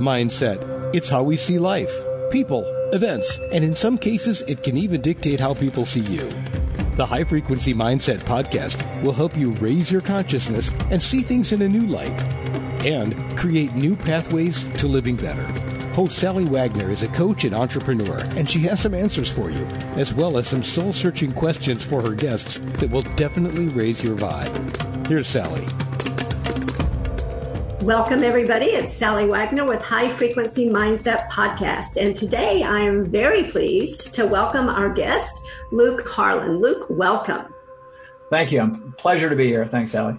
Mindset. It's how we see life, people, events, and in some cases, it can even dictate how people see you. The High Frequency Mindset podcast will help you raise your consciousness and see things in a new light and create new pathways to living better. Host Sally Wagner is a coach and entrepreneur, and she has some answers for you, as well as some soul searching questions for her guests that will definitely raise your vibe. Here's Sally. Welcome, everybody. It's Sally Wagner with High Frequency Mindset Podcast. And today I am very pleased to welcome our guest, Luke Harlan. Luke, welcome. Thank you. I'm pleasure to be here. Thanks, Sally.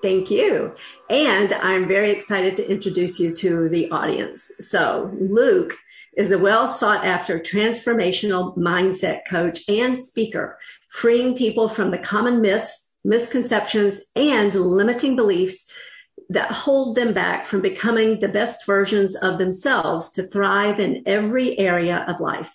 Thank you. And I'm very excited to introduce you to the audience. So, Luke is a well sought after transformational mindset coach and speaker, freeing people from the common myths, misconceptions, and limiting beliefs that hold them back from becoming the best versions of themselves to thrive in every area of life.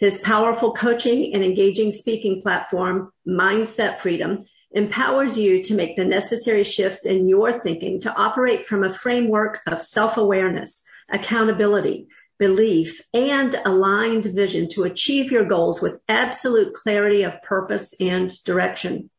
His powerful coaching and engaging speaking platform, Mindset Freedom, empowers you to make the necessary shifts in your thinking to operate from a framework of self awareness, accountability, belief, and aligned vision to achieve your goals with absolute clarity of purpose and direction.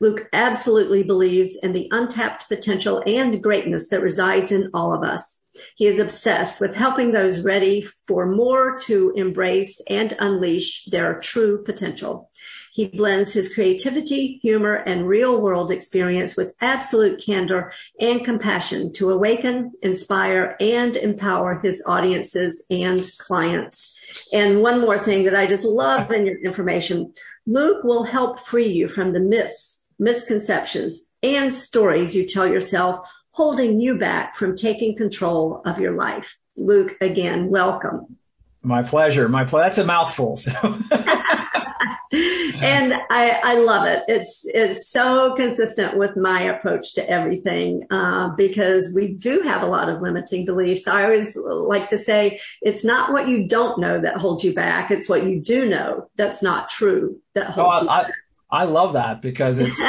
Luke absolutely believes in the untapped potential and greatness that resides in all of us. He is obsessed with helping those ready for more to embrace and unleash their true potential. He blends his creativity, humor, and real world experience with absolute candor and compassion to awaken, inspire, and empower his audiences and clients. And one more thing that I just love in your information Luke will help free you from the myths, misconceptions, and stories you tell yourself holding you back from taking control of your life. Luke, again, welcome. My pleasure. My pleasure. That's a mouthful. So. and I, I love it. It's it's so consistent with my approach to everything uh, because we do have a lot of limiting beliefs. I always like to say it's not what you don't know that holds you back; it's what you do know that's not true that holds oh, you I, back. I, I love that because it's.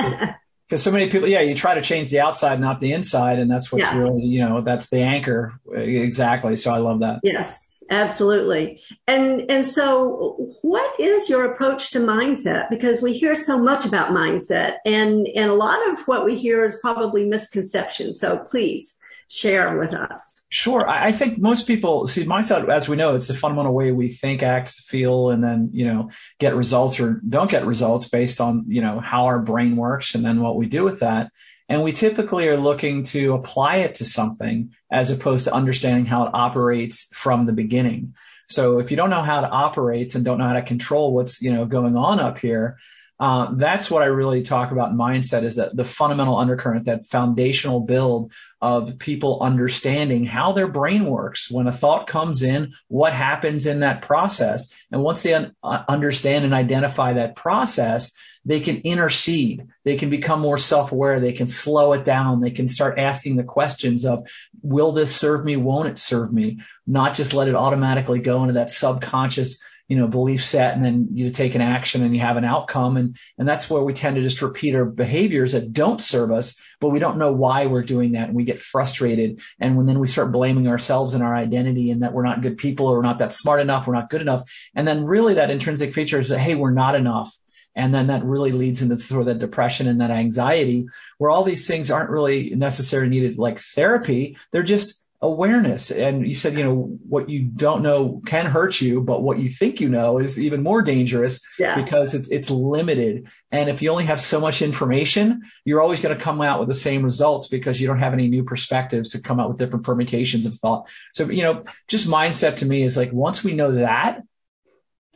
because so many people, yeah, you try to change the outside, not the inside, and that's what's yeah. really, you know, that's the anchor exactly. So I love that. Yes, Absolutely. And and so what is your approach to mindset? Because we hear so much about mindset and and a lot of what we hear is probably misconception. So please share with us. Sure. I think most people see mindset, as we know, it's the fundamental way we think, act, feel, and then, you know, get results or don't get results based on, you know, how our brain works and then what we do with that. And we typically are looking to apply it to something as opposed to understanding how it operates from the beginning. So if you don't know how it operates and don't know how to control what's, you know, going on up here, uh, that's what I really talk about mindset is that the fundamental undercurrent, that foundational build of people understanding how their brain works. When a thought comes in, what happens in that process? And once they un- uh, understand and identify that process, they can intercede. They can become more self-aware. They can slow it down. They can start asking the questions of, will this serve me? Won't it serve me? Not just let it automatically go into that subconscious, you know, belief set and then you take an action and you have an outcome. And, and that's where we tend to just repeat our behaviors that don't serve us, but we don't know why we're doing that. And we get frustrated. And when then we start blaming ourselves and our identity and that we're not good people or we're not that smart enough, we're not good enough. And then really that intrinsic feature is that, hey, we're not enough and then that really leads into sort of that depression and that anxiety where all these things aren't really necessarily needed like therapy. They're just awareness. And you said, you know, what you don't know can hurt you, but what you think you know is even more dangerous yeah. because it's, it's limited. And if you only have so much information, you're always going to come out with the same results because you don't have any new perspectives to come out with different permutations of thought. So, you know, just mindset to me is like once we know that,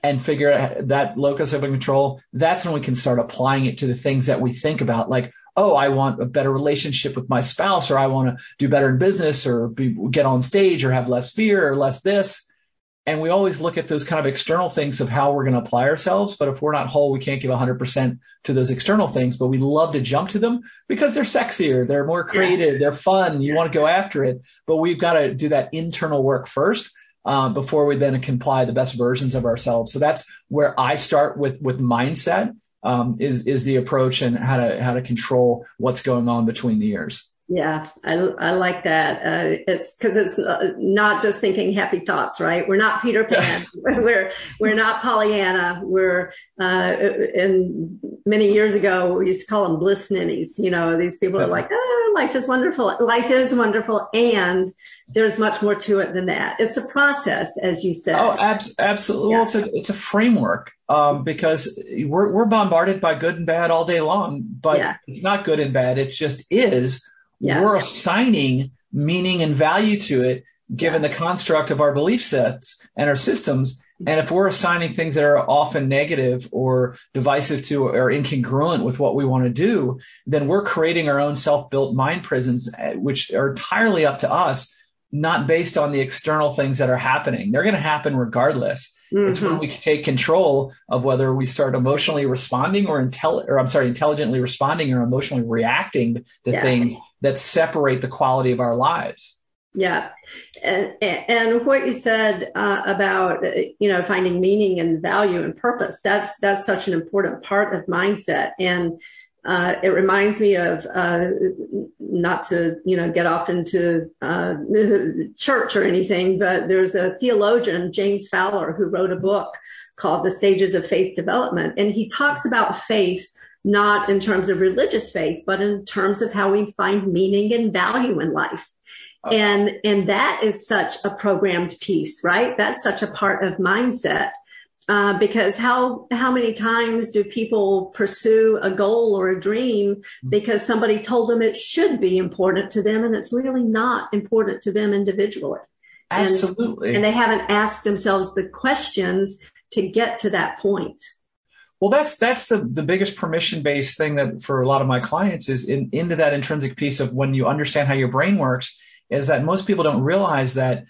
and figure out that locus of control, that's when we can start applying it to the things that we think about, like, oh, I want a better relationship with my spouse, or I want to do better in business, or be, get on stage, or have less fear, or less this. And we always look at those kind of external things of how we're going to apply ourselves. But if we're not whole, we can't give 100% to those external things. But we love to jump to them because they're sexier, they're more creative, they're fun. You want to go after it. But we've got to do that internal work first um, before we then can apply the best versions of ourselves. So that's where I start with with mindset um, is is the approach and how to how to control what's going on between the ears. Yeah, I, I like that. Uh, it's because it's uh, not just thinking happy thoughts, right? We're not Peter Pan. we're we're not Pollyanna. We're uh, and many years ago we used to call them bliss ninnies. You know, these people are like, oh, life is wonderful. Life is wonderful, and there's much more to it than that. It's a process, as you said. Oh, ab- absolutely. Yeah. Well, it's a it's a framework um, because we're we're bombarded by good and bad all day long, but yeah. it's not good and bad. It just is yeah. we're assigning meaning and value to it given the construct of our belief sets and our systems. And if we're assigning things that are often negative or divisive to or incongruent with what we want to do, then we're creating our own self-built mind prisons, eh, which are entirely up to us, not based on the external things that are happening. They're going to happen regardless. Mm-hmm. It's when mm-hmm. we take control of whether we start emotionally responding or intel, or I'm sorry, intelligently responding or emotionally reacting to yeah. things that separate the quality of our lives. Yeah, and and what you said uh, about you know finding meaning and value and purpose that's that's such an important part of mindset. And uh, it reminds me of uh, not to you know get off into uh, church or anything, but there's a theologian James Fowler who wrote a book called The Stages of Faith Development, and he talks about faith not in terms of religious faith, but in terms of how we find meaning and value in life. And, and that is such a programmed piece, right? That's such a part of mindset. Uh, because how how many times do people pursue a goal or a dream because somebody told them it should be important to them and it's really not important to them individually? Absolutely. and, and they haven't asked themselves the questions to get to that point. Well that's that's the the biggest permission based thing that for a lot of my clients is in, into that intrinsic piece of when you understand how your brain works is that most people don't realize that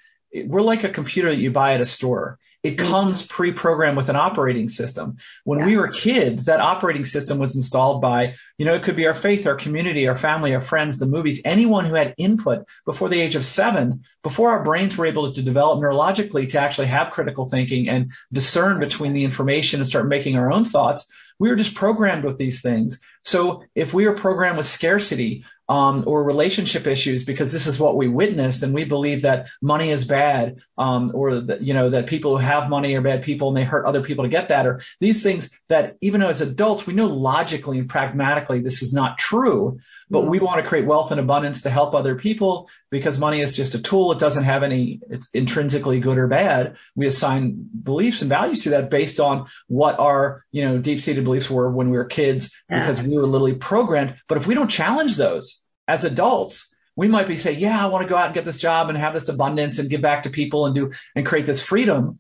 we're like a computer that you buy at a store it mm-hmm. comes pre-programmed with an operating system. When yeah. we were kids, that operating system was installed by, you know, it could be our faith, our community, our family, our friends, the movies, anyone who had input before the age of seven, before our brains were able to develop neurologically to actually have critical thinking and discern between the information and start making our own thoughts. We were just programmed with these things. So if we are programmed with scarcity, um, or relationship issues because this is what we witnessed and we believe that money is bad um, or that you know that people who have money are bad people and they hurt other people to get that or these things that even as adults we know logically and pragmatically this is not true but we want to create wealth and abundance to help other people because money is just a tool. It doesn't have any, it's intrinsically good or bad. We assign beliefs and values to that based on what our, you know, deep seated beliefs were when we were kids because we were literally programmed. But if we don't challenge those as adults, we might be saying, yeah, I want to go out and get this job and have this abundance and give back to people and do and create this freedom.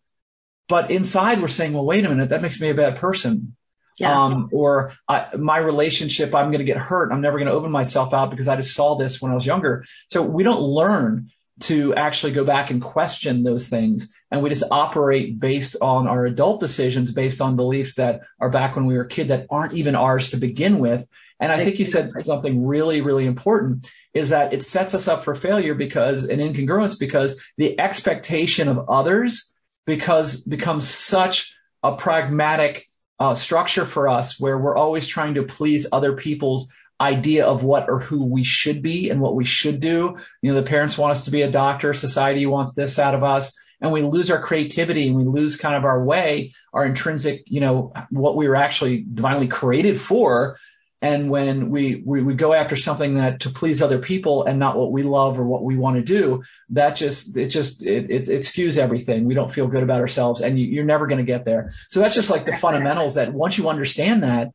But inside we're saying, well, wait a minute, that makes me a bad person. Yeah. Um, or I, my relationship, I'm going to get hurt. I'm never going to open myself out because I just saw this when I was younger. So we don't learn to actually go back and question those things. And we just operate based on our adult decisions, based on beliefs that are back when we were a kid that aren't even ours to begin with. And I think you said something really, really important is that it sets us up for failure because an incongruence because the expectation of others because becomes such a pragmatic uh, structure for us where we're always trying to please other people's idea of what or who we should be and what we should do. You know, the parents want us to be a doctor, society wants this out of us, and we lose our creativity and we lose kind of our way, our intrinsic, you know, what we were actually divinely created for and when we, we, we go after something that to please other people and not what we love or what we want to do, that just, it just, it, it, it skews everything. We don't feel good about ourselves and you, are never going to get there. So that's just like the fundamentals that once you understand that,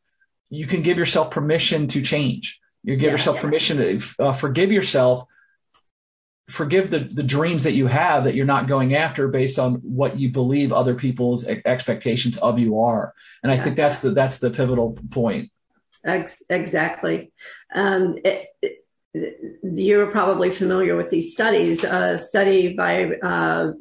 you can give yourself permission to change. You give yeah, yourself yeah. permission to uh, forgive yourself forgive the, the dreams that you have that you're not going after based on what you believe other people's expectations of you are. And I think that's the, that's the pivotal point. Ex- exactly. Um, it, it, you're probably familiar with these studies. A study by uh,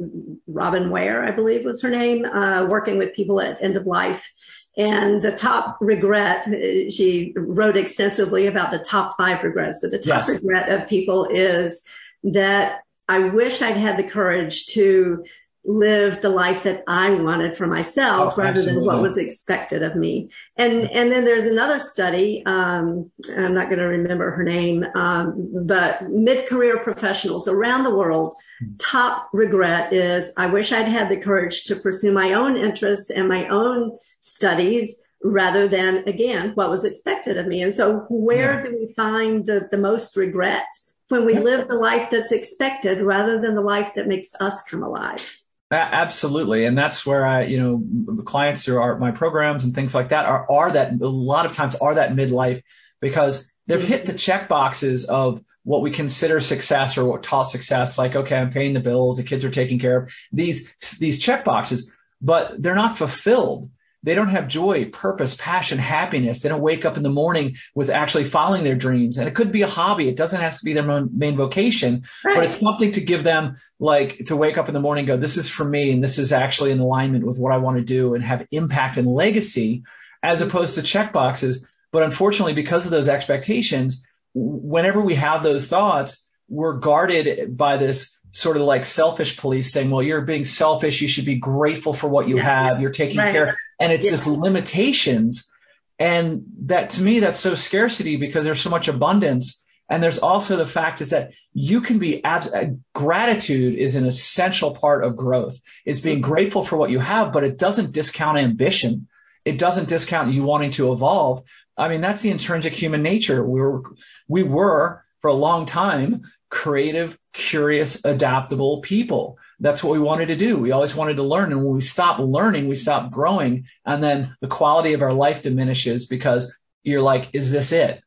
Robin Ware, I believe was her name, uh, working with people at end of life. And the top regret, she wrote extensively about the top five regrets, but the top yes. regret of people is that I wish I'd had the courage to live the life that I wanted for myself oh, rather absolutely. than what was expected of me. And and then there's another study. Um, I'm not going to remember her name, um, but mid-career professionals around the world. Top regret is I wish I'd had the courage to pursue my own interests and my own studies rather than again what was expected of me. And so where yeah. do we find the the most regret? When we live the life that's expected rather than the life that makes us come alive. Absolutely. And that's where I, you know, clients through our, my programs and things like that are, are that a lot of times are that midlife because they've hit the check boxes of what we consider success or what taught success. Like, okay, I'm paying the bills. The kids are taken care of these, these check boxes, but they're not fulfilled they don't have joy, purpose, passion, happiness. They don't wake up in the morning with actually following their dreams. And it could be a hobby. It doesn't have to be their main vocation, right. but it's something to give them like to wake up in the morning and go, this is for me. And this is actually in alignment with what I want to do and have impact and legacy as opposed to check boxes. But unfortunately, because of those expectations, whenever we have those thoughts, we're guarded by this sort of like selfish police saying, well, you're being selfish. You should be grateful for what you have. You're taking right. care. And it's yeah. this limitations. And that to me, that's so scarcity because there's so much abundance. And there's also the fact is that you can be abs- uh, gratitude is an essential part of growth is being grateful for what you have, but it doesn't discount ambition. It doesn't discount you wanting to evolve. I mean, that's the intrinsic human nature. We were, we were for a long time creative, curious, adaptable people. That's what we wanted to do. We always wanted to learn. And when we stop learning, we stop growing. And then the quality of our life diminishes because you're like, is this it?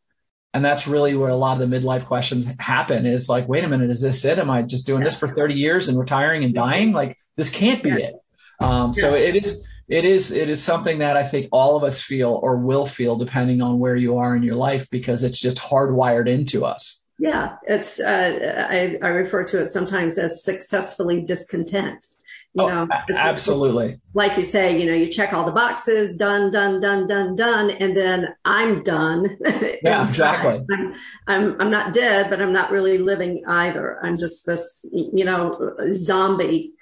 And that's really where a lot of the midlife questions happen is like, wait a minute, is this it? Am I just doing this for 30 years and retiring and dying? Like this can't be it. Um, so it is, it is, it is something that I think all of us feel or will feel depending on where you are in your life because it's just hardwired into us. Yeah, it's uh, I, I, refer to it sometimes as successfully discontent. You oh, know, absolutely. Like you say, you know, you check all the boxes, done, done, done, done, done, and then I'm done. Yeah, exactly. I'm, I'm I'm not dead, but I'm not really living either. I'm just this, you know, zombie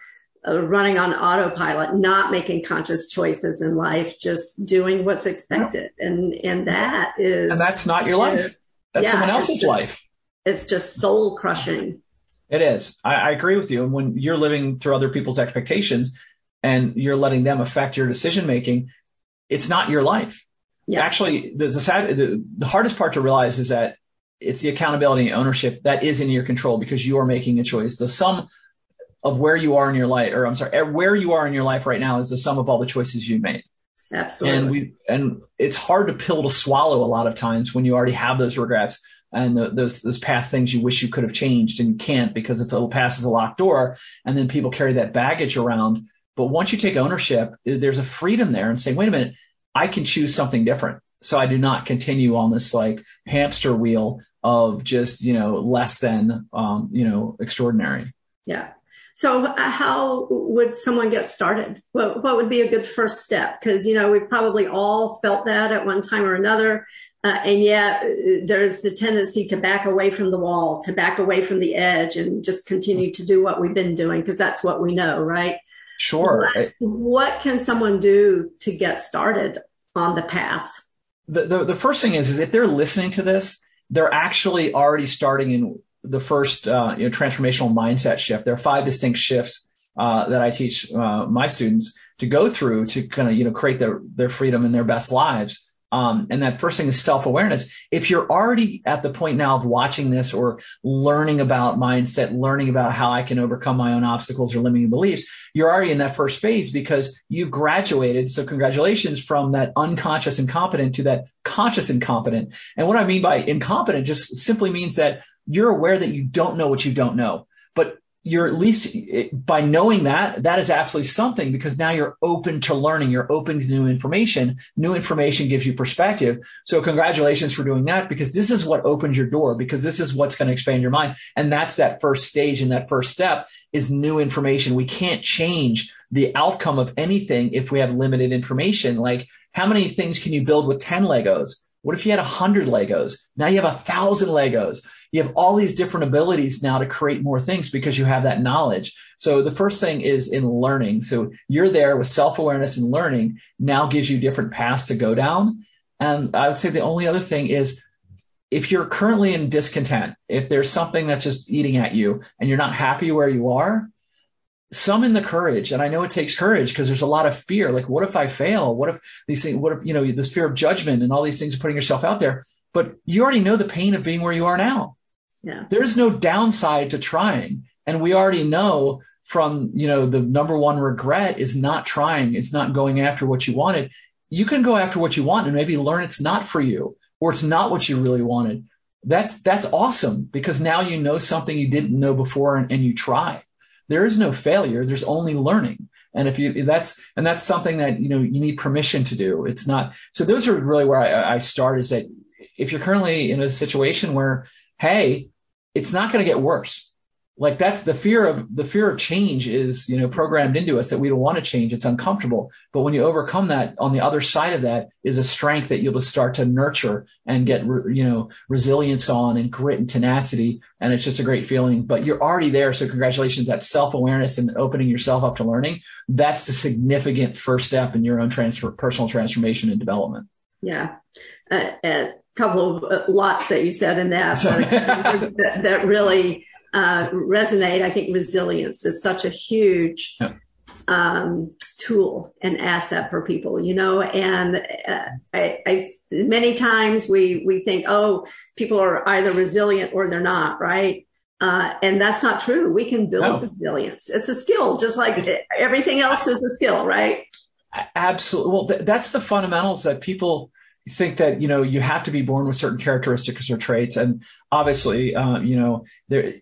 uh, running on autopilot, not making conscious choices in life, just doing what's expected, and and that is and that's not your life. That's yeah, someone else's life it's just soul crushing. It is. I, I, agree with you. And when you're living through other people's expectations and you're letting them affect your decision making, it's not your life. Yeah. Actually, the, the sad, the, the hardest part to realize is that it's the accountability and ownership that is in your control because you are making a choice. The sum of where you are in your life, or I'm sorry, where you are in your life right now is the sum of all the choices you made. Absolutely. And we, and it's hard to pill to swallow a lot of times when you already have those regrets and the, those those past things you wish you could have changed and can't because it's a past is a locked door, and then people carry that baggage around. But once you take ownership, there's a freedom there and saying, wait a minute, I can choose something different. So I do not continue on this like hamster wheel of just you know less than um, you know extraordinary. Yeah. So uh, how would someone get started? What, what would be a good first step? Because, you know, we've probably all felt that at one time or another. Uh, and yet uh, there's the tendency to back away from the wall, to back away from the edge and just continue to do what we've been doing because that's what we know, right? Sure. What, what, can someone do to get started on the path? The, the, the, first thing is, is if they're listening to this, they're actually already starting in the first uh, you know, transformational mindset shift. There are five distinct shifts uh, that I teach uh, my students to go through to kind of you know create their their freedom and their best lives. Um, and that first thing is self awareness. If you're already at the point now of watching this or learning about mindset, learning about how I can overcome my own obstacles or limiting beliefs, you're already in that first phase because you've graduated. So congratulations from that unconscious incompetent to that conscious incompetent. And what I mean by incompetent just simply means that you're aware that you don't know what you don't know. But you're at least by knowing that that is absolutely something because now you're open to learning. You're open to new information. New information gives you perspective. So congratulations for doing that because this is what opens your door because this is what's going to expand your mind. And that's that first stage and that first step is new information. We can't change the outcome of anything if we have limited information. Like how many things can you build with 10 legos? What if you had 100 legos? Now you have a thousand legos you have all these different abilities now to create more things because you have that knowledge. So the first thing is in learning. So you're there with self-awareness and learning now gives you different paths to go down. And I would say the only other thing is if you're currently in discontent, if there's something that's just eating at you and you're not happy where you are, summon the courage. And I know it takes courage because there's a lot of fear. Like, what if I fail? What if these things, what if, you know, this fear of judgment and all these things putting yourself out there, but you already know the pain of being where you are now. There's no downside to trying. And we already know from, you know, the number one regret is not trying. It's not going after what you wanted. You can go after what you want and maybe learn it's not for you or it's not what you really wanted. That's, that's awesome because now you know something you didn't know before and, and you try there is no failure. There's only learning. And if you, that's, and that's something that, you know, you need permission to do. It's not, so those are really where I, I start is that if you're currently in a situation where, hey, it's not going to get worse. Like that's the fear of the fear of change is you know programmed into us that we don't want to change. It's uncomfortable. But when you overcome that on the other side of that is a strength that you'll just start to nurture and get you know resilience on and grit and tenacity. And it's just a great feeling. But you're already there. So congratulations. That self-awareness and opening yourself up to learning that's the significant first step in your own transfer personal transformation and development. Yeah. Uh, a couple of uh, lots that you said in that that, that really uh, resonate. I think resilience is such a huge yeah. um, tool and asset for people, you know. And uh, I, I, many times we we think, oh, people are either resilient or they're not, right? Uh, and that's not true. We can build no. resilience. It's a skill, just like it's, everything else is a skill, right? Absolutely. Well, th- that's the fundamentals that people think that you know you have to be born with certain characteristics or traits and obviously uh, you know there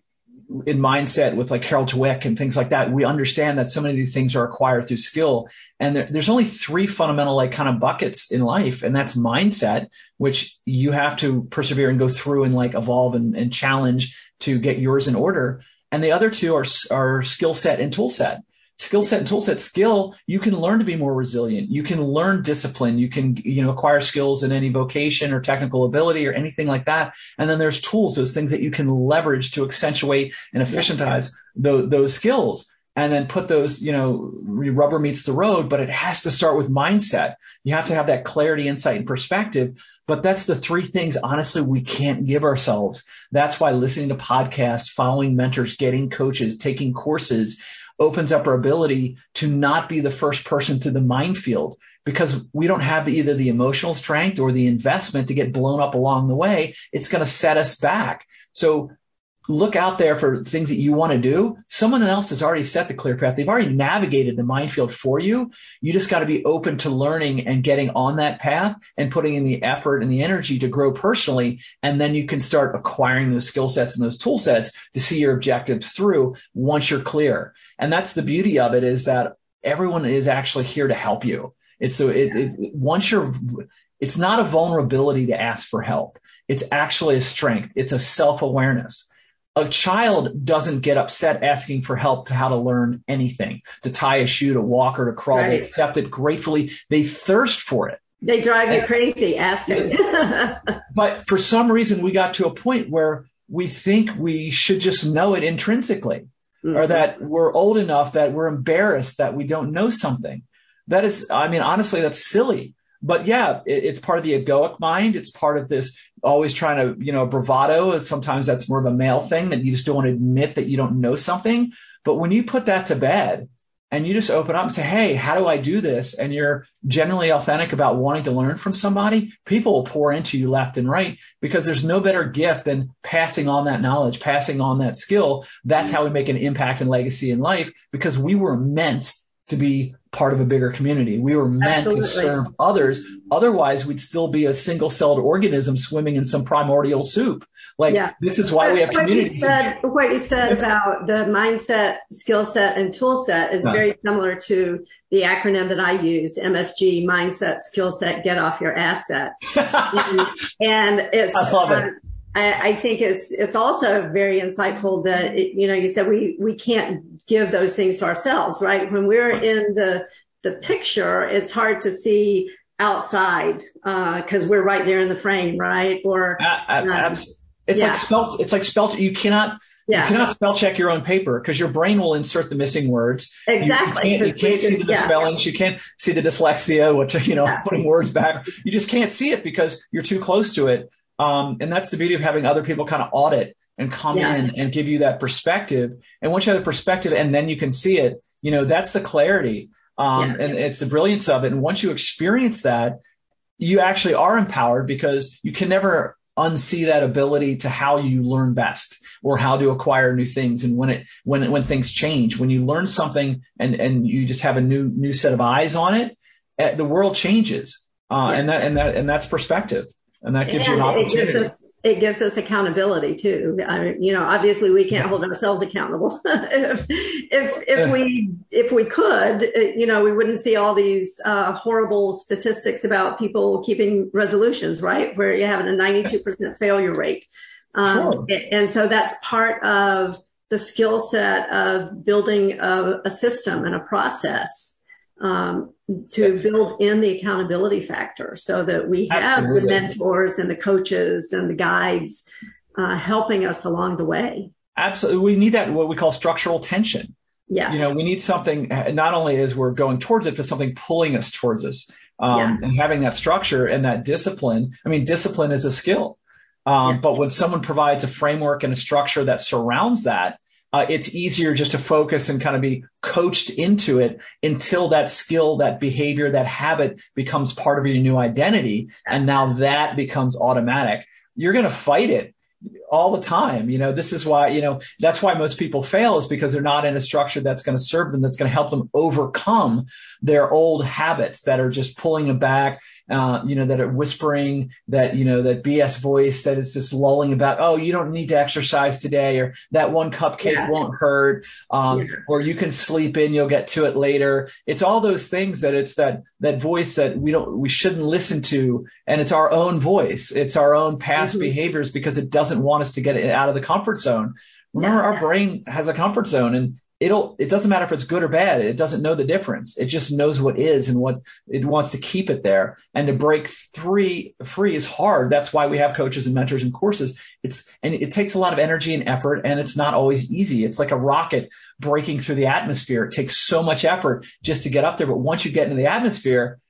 in mindset with like Carol Dweck and things like that, we understand that so many of these things are acquired through skill. And there, there's only three fundamental like kind of buckets in life. And that's mindset, which you have to persevere and go through and like evolve and, and challenge to get yours in order. And the other two are, are skill set and tool set skill set and tool set. Skill you can learn to be more resilient. You can learn discipline. You can you know acquire skills in any vocation or technical ability or anything like that. And then there's tools those things that you can leverage to accentuate and efficientize those, those skills. And then put those you know rubber meets the road but it has to start with mindset. You have to have that clarity insight and perspective. But that's the three things honestly we can't give ourselves. That's why listening to podcasts following mentors getting coaches taking courses opens up our ability to not be the first person to the minefield because we don't have either the emotional strength or the investment to get blown up along the way. It's going to set us back. So look out there for things that you want to do. Someone else has already set the clear path. They've already navigated the minefield for you. You just got to be open to learning and getting on that path and putting in the effort and the energy to grow personally. And then you can start acquiring those skill sets and those tool sets to see your objectives through once you're clear. And that's the beauty of it is that everyone is actually here to help you. It's so it, it once you're, it's not a vulnerability to ask for help. It's actually a strength. It's a self awareness a child doesn't get upset asking for help to how to learn anything, to tie a shoe, to walk or to crawl. Right. They accept it gratefully. They thirst for it. They drive you crazy asking. but for some reason, we got to a point where we think we should just know it intrinsically mm-hmm. or that we're old enough that we're embarrassed that we don't know something. That is, I mean, honestly, that's silly. But yeah, it, it's part of the egoic mind. It's part of this always trying to, you know, bravado. Sometimes that's more of a male thing that you just don't want to admit that you don't know something. But when you put that to bed and you just open up and say, Hey, how do I do this? And you're generally authentic about wanting to learn from somebody, people will pour into you left and right because there's no better gift than passing on that knowledge, passing on that skill. That's how we make an impact and legacy in life because we were meant to be part of a bigger community. We were meant Absolutely. to serve others. Otherwise, we'd still be a single celled organism swimming in some primordial soup. Like yeah. this is why we have what communities. You said, what you said about the mindset, skill set, and tool set is yeah. very similar to the acronym that I use: MSG, mindset, skill set, get off your asset. and, and, it's. I love it. I, think it's it's also very insightful that it, you know you said we we can't give those things to ourselves, right? When we're in the the picture, it's hard to see outside because uh, we're right there in the frame, right? Or uh, It's Yeah. like spell. It's like spell. You cannot. Yeah. You cannot spell check your own paper because your brain will insert the missing words. Exactly, You, can't, you can't see the yeah. spellings. You can't see the dyslexia, which you know, Yeah. putting words back. You just can't see it because you're too close to it. Um, and that's the beauty of having other people kind of audit and come in and give you that perspective. And once you have the perspective, and then you can see it. You know, that's the clarity. Um, and it's the brilliance of it. And once you experience that, you actually are empowered because you can never unsee that ability to how you learn best or how to acquire new things and when it when when things change. When you learn something and and you just have a new new set of eyes on it eh, the world changes. Uh, Yeah. and that and that and that's perspective and that gives you an And it opportunity gives us it gives us accountability too. I mean, you know, obviously we can't hold ourselves accountable. if if if we if we could, uh, you know, we wouldn't see all these uh, horrible statistics about people keeping resolutions, right? Where you're having a 92% failure rate. Um, And so that's part of the skill set of building a, a system and a process um, to build in the accountability factor so that we have Absolutely. the mentors and the coaches and the guides uh, helping us along the way. absolutely we need that what we call structural tension Yeah. you know we need something not only as we're going towards it but something pulling us towards us um, Yeah. and having that structure and that discipline i mean discipline is a skill um, Yeah. but when someone provides a framework and a structure that surrounds that uh, it's easier just to focus and kind of be coached into it until that skill that behavior that habit becomes part of your new identity and now that becomes automatic you're going to fight it all the time. You know, this is why, you know, that's why most people fail is because they're not in a structure that's going to serve them, that's going to help them overcome their old habits that are just pulling them back, uh, you know, that are whispering that, you know, that BS voice that is just lulling about, oh, you don't need to exercise today or that one cupcake Yeah. won't hurt. Um, Yeah. or you can sleep in, you'll get to it later. It's all those things that it's that, that voice that we don't, we shouldn't listen to. And it's our own voice. It's our own past Mhm. behaviors because it doesn't want us to get it out of the comfort zone. Remember, Yeah. our brain has a comfort zone and it'll, it doesn't matter if it's good or bad. It doesn't know the difference. It just knows what is and what it wants to keep it there. And to break free, free is hard. That's why we have coaches and mentors and courses. It's, and it takes a lot of energy and effort and it's not always easy. It's like a rocket breaking through the atmosphere. It takes so much effort just to get up there. But once you get into the atmosphere,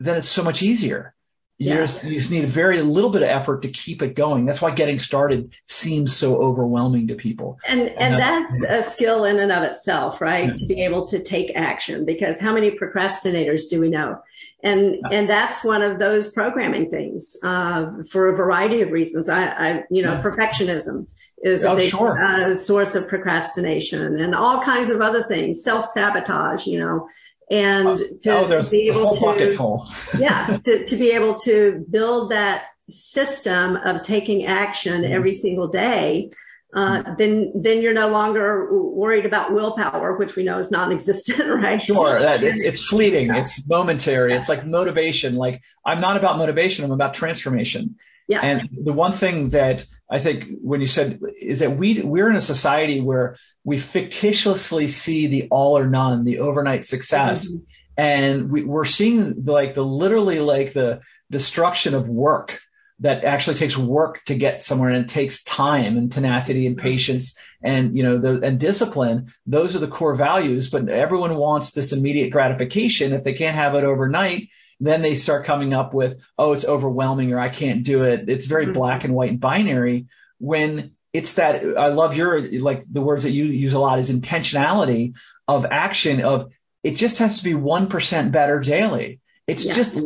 then it's so much easier. You, Yeah. just, you just need a very little bit of effort to keep it going. That's why getting started seems so overwhelming to people. And and that's- that's a skill in and of itself, right? Yeah. To be able to take action because how many procrastinators do we know? And and that's one of those programming things uh, for a variety of reasons. I, I you know Yeah. perfectionism is a Oh, big sure. uh, source of procrastination and all kinds of other things, self sabotage, you know, and to oh, be able to yeah, to, to be able to build that system of taking action Mm-hmm. every single day, uh, then then you're no longer worried about willpower, which we know is non-existent, right? Sure, that it's it's fleeting, it's momentary, it's like motivation. Like I'm not about motivation, I'm about transformation. Yeah. And the one thing that I think when you said is that we we're in a society where we fictitiously see the all or none, the overnight success, Mhm. and we, we're seeing like the literally like the destruction of work that actually takes work to get somewhere and it takes time and tenacity and patience and you know the and discipline. Those are the core values but everyone wants this immediate gratification. If they can't have it overnight then they start coming up with oh it's overwhelming or i can't do it. It's very Mhm. black and white and binary when it's that i love your like the words that you use a lot is intentionality of action of it just has to be 1% better daily. It's Yeah. just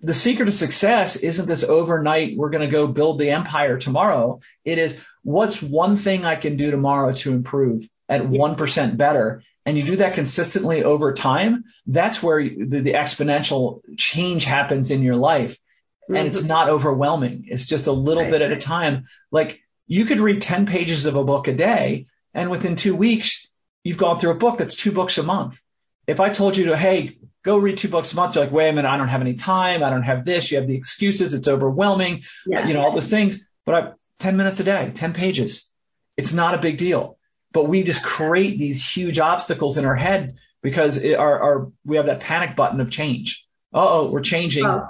the secret of success isn't this overnight we're going to go build the empire tomorrow. It is what's one thing i can do tomorrow to improve at 1% better and you do that consistently over time that's where the, the exponential change happens in your life and it's Mhm. not overwhelming it's just a little Right. bit at a time like you could read 10 pages of a book a day and within two weeks you've gone through a book that's two books a month if i told you to hey go read two books a month you're like wait a minute i don't have any time i don't have this you have the excuses it's overwhelming yeah. you know all those things but I, 10 minutes a day 10 pages it's not a big deal but we just create these huge obstacles in our head because it, our, our we have that panic button of change Uh oh we're changing Oh.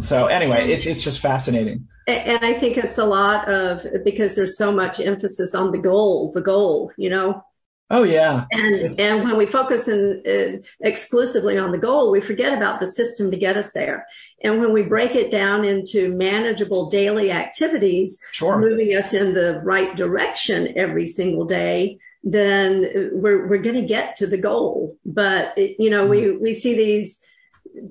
so anyway it's, it's just fascinating And I think it's a lot of because there's so much emphasis on the goal, the goal, you know. Oh yeah. And and when we focus in, uh, exclusively on the goal, we forget about the system to get us there. And when we break it down into manageable daily activities, sure. moving us in the right direction every single day, then we're we're going to get to the goal. But you know, mm-hmm. we we see these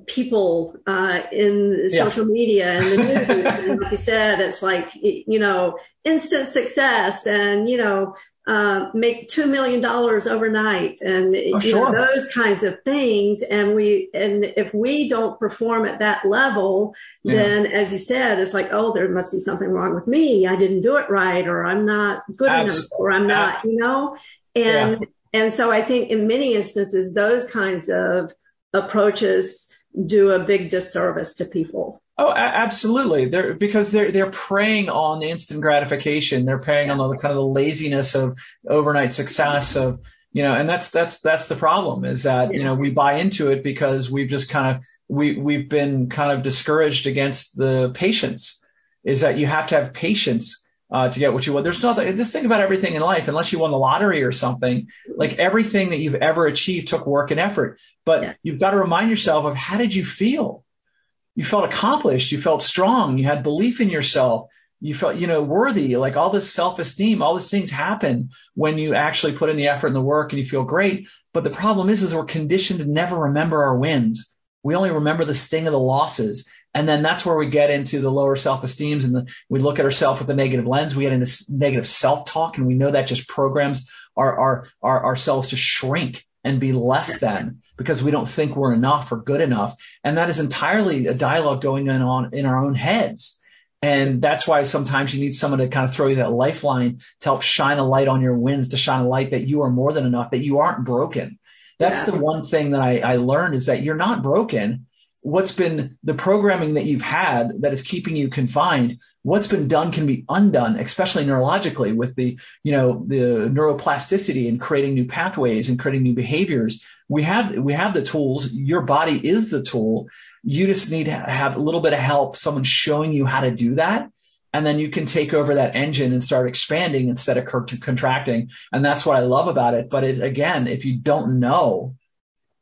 people uh, in yeah. social media and the news. and like you said, it's like, you know, instant success and, you know, uh, make $2 million overnight and oh, sure. know, those kinds of things. And we, and if we don't perform at that level, yeah. then as you said, it's like, oh, there must be something wrong with me. I didn't do it right, or I'm not good Absolutely. enough, or I'm not, you know, and, yeah. and so I think in many instances, those kinds of approaches do a big disservice to people. Oh, absolutely. They're because they're they're preying on the instant gratification. They're preying on the kind of the laziness of overnight success of you know, and that's that's that's the problem is that you know we buy into it because we've just kind of we we've been kind of discouraged against the patience. Is that you have to have patience uh, to get what you want. There's nothing. This thing about everything in life, unless you won the lottery or something, like everything that you've ever achieved took work and effort. But yeah. you've got to remind yourself of how did you feel? You felt accomplished. You felt strong. You had belief in yourself. You felt, you know, worthy. Like all this self-esteem, all these things happen when you actually put in the effort and the work and you feel great. But the problem is, is we're conditioned to never remember our wins. We only remember the sting of the losses. And then that's where we get into the lower self-esteems and the, we look at ourselves with a negative lens. We get into negative self-talk and we know that just programs our, our, our ourselves to shrink and be less than because we don't think we're enough or good enough. And that is entirely a dialogue going on in our own heads. And that's why sometimes you need someone to kind of throw you that lifeline to help shine a light on your wins, to shine a light that you are more than enough, that you aren't broken. That's yeah. the one thing that I, I learned is that you're not broken. What's been the programming that you've had that is keeping you confined what's been done can be undone, especially neurologically with the, you know, the neuroplasticity and creating new pathways and creating new behaviors. We have, we have the tools. Your body is the tool. You just need to have a little bit of help, someone showing you how to do that. And then you can take over that engine and start expanding instead of contracting. And that's what I love about it. But it, again, if you don't know,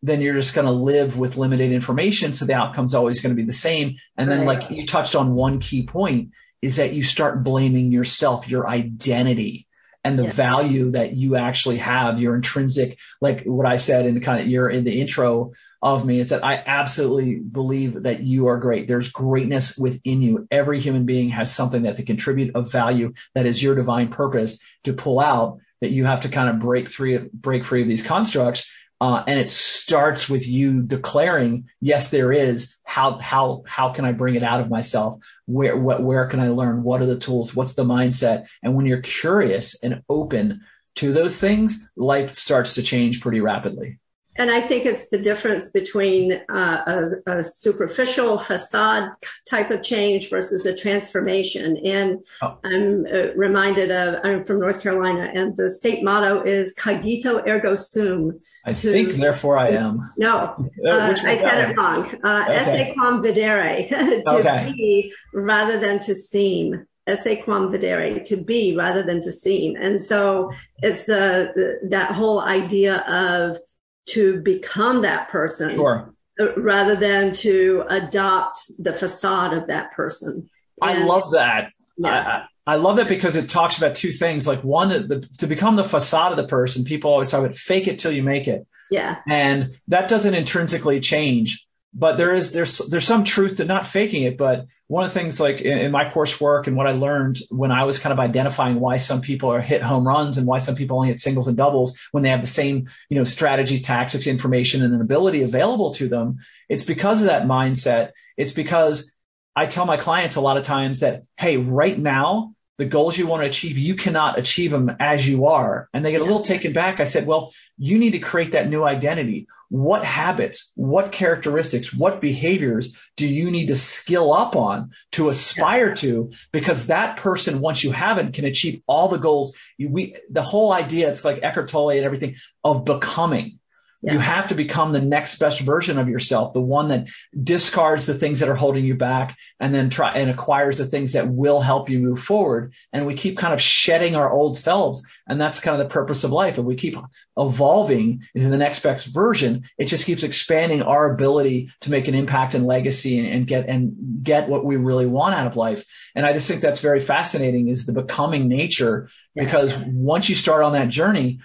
then you're just going to live with limited information. So the outcome's always going to be the same. And then, like you touched on one key point, is that you start blaming yourself, your identity and the yeah. value that you actually have, your intrinsic, like what I said in the kind of your in the intro of me, is that I absolutely believe that you are great. There's greatness within you. Every human being has something that they contribute of value that is your divine purpose to pull out that you have to kind of break free, break free of these constructs. Uh, and it starts with you declaring, yes, there is. How, how, how can I bring it out of myself? Where, what, where can I learn? What are the tools? What's the mindset? And when you're curious and open to those things, life starts to change pretty rapidly. And I think it's the difference between uh, a, a, superficial facade type of change versus a transformation. And oh. I'm uh, reminded of, I'm from North Carolina, and the state motto is cogito ergo sum. I to, think, therefore I am. No, uh, I said it wrong. Uh, okay. Esse quam videre, to okay. be rather than to seem esse quam videre, to be rather than to seem. And so it's the, the that whole idea of to become that person sure. Uh, rather than to adopt the facade of that person. And, I love that. Yeah. I, I, love that because it talks about two things. Like one, the, to become the facade of the person, people always talk about fake it till you make it. Yeah. And that doesn't intrinsically change, but there is, there's, there's some truth to not faking it, but one of the things like in, in, my coursework and what I learned when I was kind of identifying why some people are hit home runs and why some people only hit singles and doubles when they have the same, you know, strategies, tactics, information and an ability available to them. It's because of that mindset. It's because I tell my clients a lot of times that, Hey, right now, the goals you want to achieve, you cannot achieve them as you are. And they get a little taken back. I said, well, you need to create that new identity what habits, what characteristics, what behaviors do you need to skill up on to aspire to? Because that person, once you have it, can achieve all the goals. We, the whole idea, it's like Eckhart Tolle and everything of becoming. Yeah. You have to become the next best version of yourself, the one that discards the things that are holding you back and then try and acquires the things that will help you move forward. And we keep kind of shedding our old selves. And that's kind of the purpose of life. And we keep evolving into the next best version. It just keeps expanding our ability to make an impact and legacy and, and get, and get what we really want out of life. And I just think that's very fascinating is the becoming nature because once you start on that journey,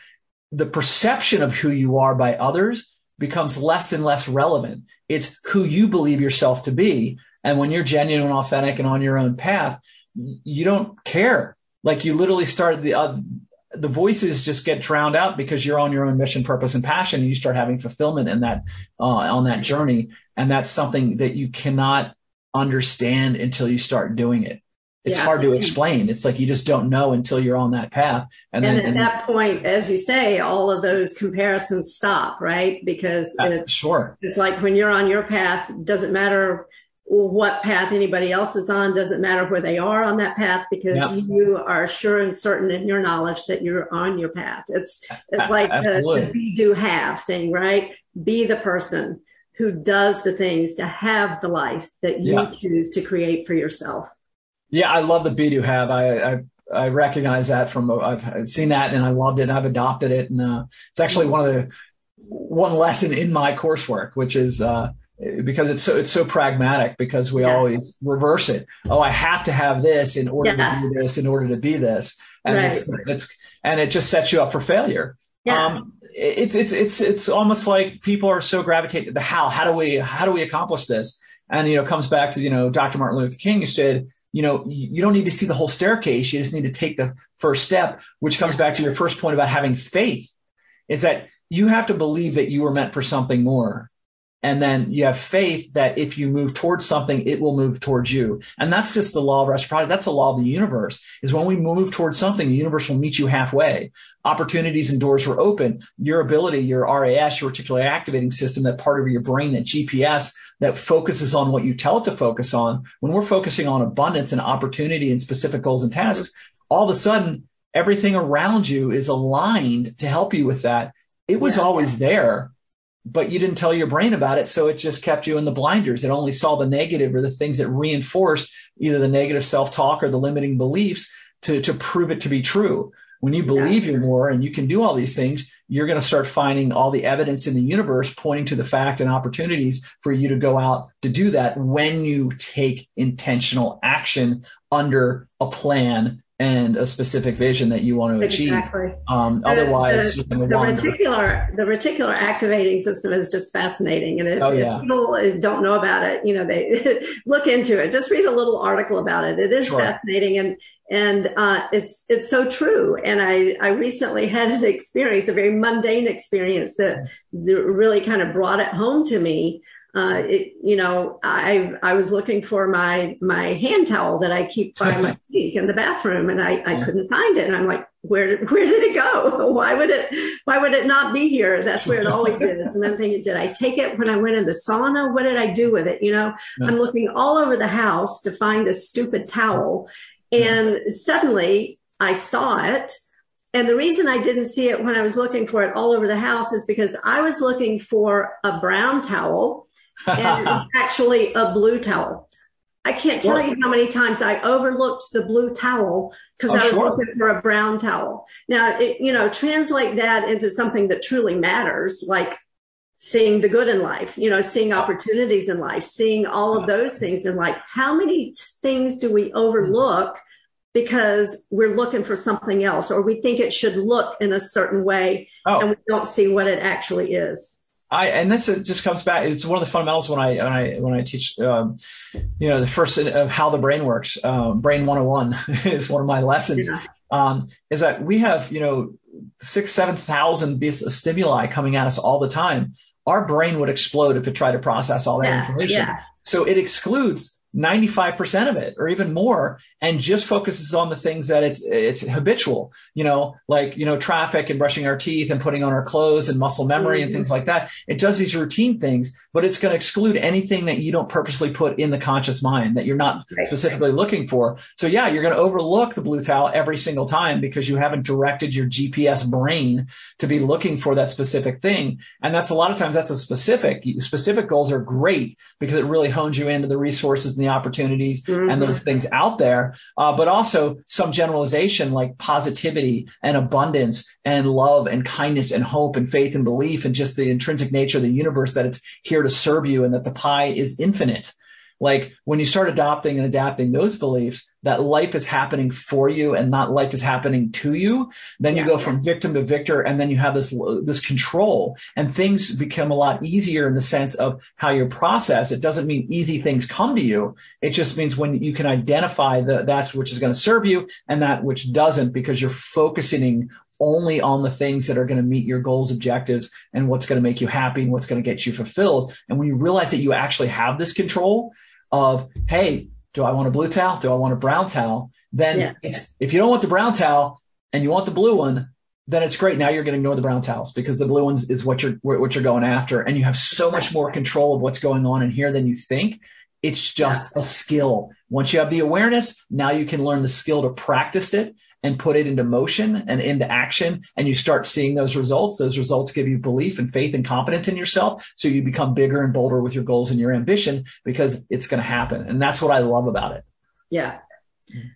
the perception of who you are by others becomes less and less relevant. It's who you believe yourself to be. And when you're genuine and authentic and on your own path, you don't care. Like you literally start the, uh, the voices just get drowned out because you're on your own mission, purpose, and passion. And you start having fulfillment in that, uh, on that journey. And that's something that you cannot understand until you start doing it it's yeah. hard to explain. It's like you just don't know until you're on that path. And, and then, at and, that point, as you say, all of those comparisons stop, right? Because uh, it, sure, it's like when you're on your path, doesn't matter what path anybody else is on, doesn't matter where they are on that path because you are sure and certain in your knowledge that you're on your path. It's it's like the, the be do have thing, right? Be the person who does the things to have the life that you yeah. choose to create for yourself. Yeah, I love the be do have. I, I I recognize that from I've seen that and I loved it and I've adopted it and uh, it's actually one of the one lesson in my coursework, which is uh, because it's so it's so pragmatic because we yeah. always reverse it. Oh, I have to have this in order yeah. to do this in order to be this, and right. it's, it's and it just sets you up for failure. Yeah. Um, it's it's it's it's almost like people are so gravitated the how. How do we how do we accomplish this? And you know, comes back to you know Dr. Martin Luther King who said you know, you don't need to see the whole staircase. You just need to take the first step, which comes back to your first point about having faith is that you have to believe that you were meant for something more. And then you have faith that if you move towards something, it will move towards you. And that's just the law of reciprocity. That's the law of the universe is when we move towards something, the universe will meet you halfway. Opportunities and doors were open. Your ability, your RAS, your reticular activating system, that part of your brain, that GPS that focuses on what you tell it to focus on. When we're focusing on abundance and opportunity and specific goals and tasks, all of a sudden everything around you is aligned to help you with that. It was yeah. always there but you didn't tell your brain about it. So it just kept you in the blinders. It only saw the negative or the things that reinforced either the negative self talk or the limiting beliefs to, to prove it to be true. When you believe yeah. you're more and you can do all these things, you're going to start finding all the evidence in the universe pointing to the fact and opportunities for you to go out to do that when you take intentional action under a plan and a specific vision that you want to achieve. Exactly. Um, the, otherwise, the, the, reticular the reticular activating system is just fascinating, and if, oh, yeah. people don't know about it, you know, they look into it. Just read a little article about it. It is sure. fascinating, and and uh, it's it's so true. And I I recently had an experience, a very mundane experience that, that really kind of brought it home to me uh, it, you know, I I was looking for my my hand towel that I keep by my sink in the bathroom, and I, I couldn't find it. And I'm like, where where did it go? Why would it Why would it not be here? That's where it always is. And then thinking, did I take it when I went in the sauna? What did I do with it? You know, yeah. I'm looking all over the house to find this stupid towel, and yeah. suddenly I saw it. And the reason I didn't see it when I was looking for it all over the house is because I was looking for a brown towel and actually a blue towel. I can't tell you how many times I overlooked the blue towel because oh, I was looking for a brown towel. Now, it, you know, translate that into something that truly matters, like seeing the good in life, you know, seeing opportunities in life, seeing all of those things in life. How many t- things do we mm-hmm. overlook because we're looking for something else or we think it should look in a certain way oh. and we don't see what it actually is? I and this just comes back. It's one of the fundamentals when I when I when I teach, um, you know, the first of how the brain works. Um, brain 101 is one of my lessons. Um, is that we have you know six seven thousand bits of stimuli coming at us all the time. Our brain would explode if it tried to process all that yeah, information. Yeah. So it excludes 95% of it or even more and just focuses on the things that it's it's habitual you know like you know traffic and brushing our teeth and putting on our clothes and muscle memory mm-hmm. and things like that it does these routine things but it's going to exclude anything that you don't purposely put in the conscious mind that you're not right. specifically looking for so yeah you're going to overlook the blue towel every single time because you haven't directed your GPS brain to be looking for that specific thing and that's a lot of times that's a specific specific goals are great because it really hones you into the resources and the opportunities mm-hmm. and those things out there, uh, but also some generalization like positivity and abundance and love and kindness and hope and faith and belief and just the intrinsic nature of the universe that it's here to serve you and that the pie is infinite. Like when you start adopting and adapting those beliefs that life is happening for you and not life is happening to you, then you go from victim to victor and then you have this, this control and things become a lot easier in the sense of how you process. It doesn't mean easy things come to you. It just means when you can identify the, that's which is going to serve you and that which doesn't because you're focusing only on the things that are going to meet your goals, objectives, and what's going to make you happy and what's going to get you fulfilled. And when you realize that you actually have this control, of, hey, do I want a blue towel? Do I want a brown towel? Then yeah. if you don't want the brown towel and you want the blue one, then it's great. Now you're going to ignore the brown towels because the blue ones is what you're what you're going after, and you have so much more control of what's going on in here than you think. It's just yeah. a skill. Once you have the awareness, now you can learn the skill to practice it and put it into motion and into action and you start seeing those results, those results give you belief and faith and confidence in yourself. So you become bigger and bolder with your goals and your ambition because it's going to happen. And that's what I love about it. Yeah.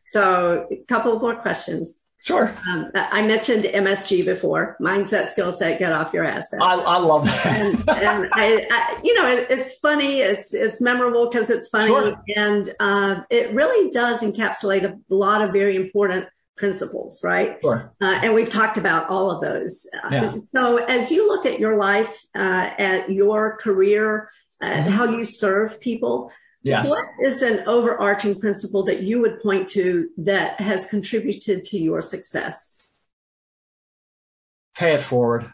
So a couple more questions. Sure. Um, I mentioned MSG before, mindset, skill set, get off your ass. I, I love that. and, and I, I, you know, it, it's funny. It's, it's memorable because it's funny. Sure. And, uh, it really does encapsulate a lot of very important principles, right? Sure. Uh, and we've talked about all of those. Yeah. So as you look at your life, uh, at your career, and mm-hmm. how you serve people, yes. what is an overarching principle that you would point to that has contributed to your success? Pay it forward.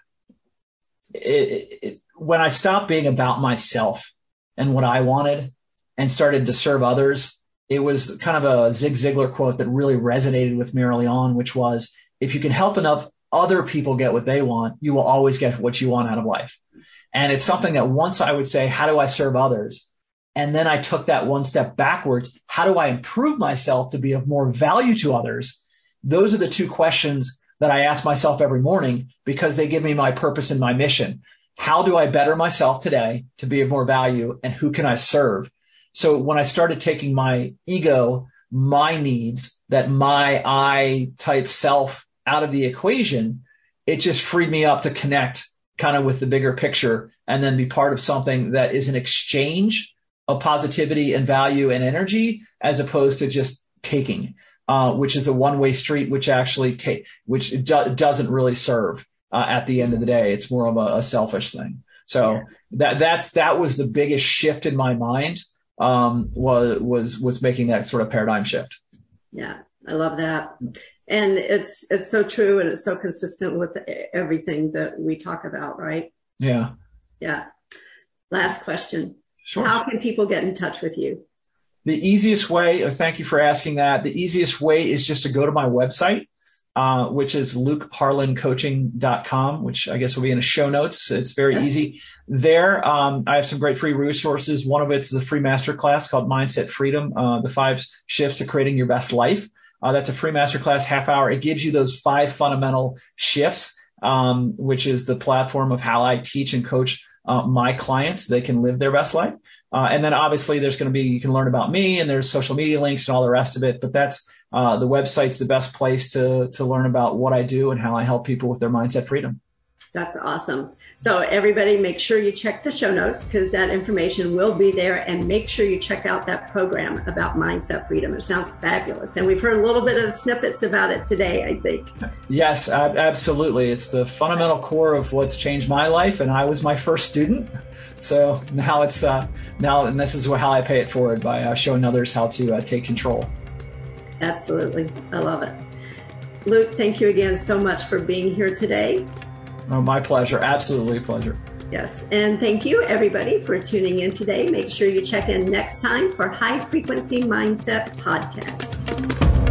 It, it, it, when I stopped being about myself and what I wanted and started to serve others, it was kind of a Zig Ziglar quote that really resonated with me early on, which was, if you can help enough other people get what they want, you will always get what you want out of life. And it's something that once I would say, how do I serve others? And then I took that one step backwards. How do I improve myself to be of more value to others? Those are the two questions that I ask myself every morning because they give me my purpose and my mission. How do I better myself today to be of more value and who can I serve? So when I started taking my ego, my needs, that my I type self out of the equation, it just freed me up to connect kind of with the bigger picture and then be part of something that is an exchange of positivity and value and energy as opposed to just taking, uh, which is a one way street, which actually take, which do- doesn't really serve uh, at the end of the day. It's more of a, a selfish thing. So yeah. that, that's, that was the biggest shift in my mind um, was was was making that sort of paradigm shift. Yeah, I love that, and it's it's so true, and it's so consistent with everything that we talk about, right? Yeah. Yeah. Last question. Sure. How can people get in touch with you? The easiest way, uh, thank you for asking that. The easiest way is just to go to my website, uh, which is lukeharlancoaching.com, which I guess will be in the show notes. It's very yes. easy. There, um, I have some great free resources. One of it is a free masterclass called Mindset Freedom, uh, the five shifts to creating your best life. Uh, that's a free masterclass, half hour. It gives you those five fundamental shifts, um, which is the platform of how I teach and coach uh, my clients. They can live their best life. Uh, and then obviously there's going to be, you can learn about me and there's social media links and all the rest of it. But that's, uh, the website's the best place to, to learn about what I do and how I help people with their mindset freedom. That's awesome. So everybody make sure you check the show notes because that information will be there and make sure you check out that program about mindset freedom. It sounds fabulous. And we've heard a little bit of snippets about it today, I think. Yes, absolutely. It's the fundamental core of what's changed my life. And I was my first student. So now it's, uh, now, and this is how I pay it forward by uh, showing others how to uh, take control. Absolutely. I love it. Luke, thank you again so much for being here today. Oh, my pleasure. Absolutely pleasure. Yes. And thank you, everybody, for tuning in today. Make sure you check in next time for High Frequency Mindset Podcast.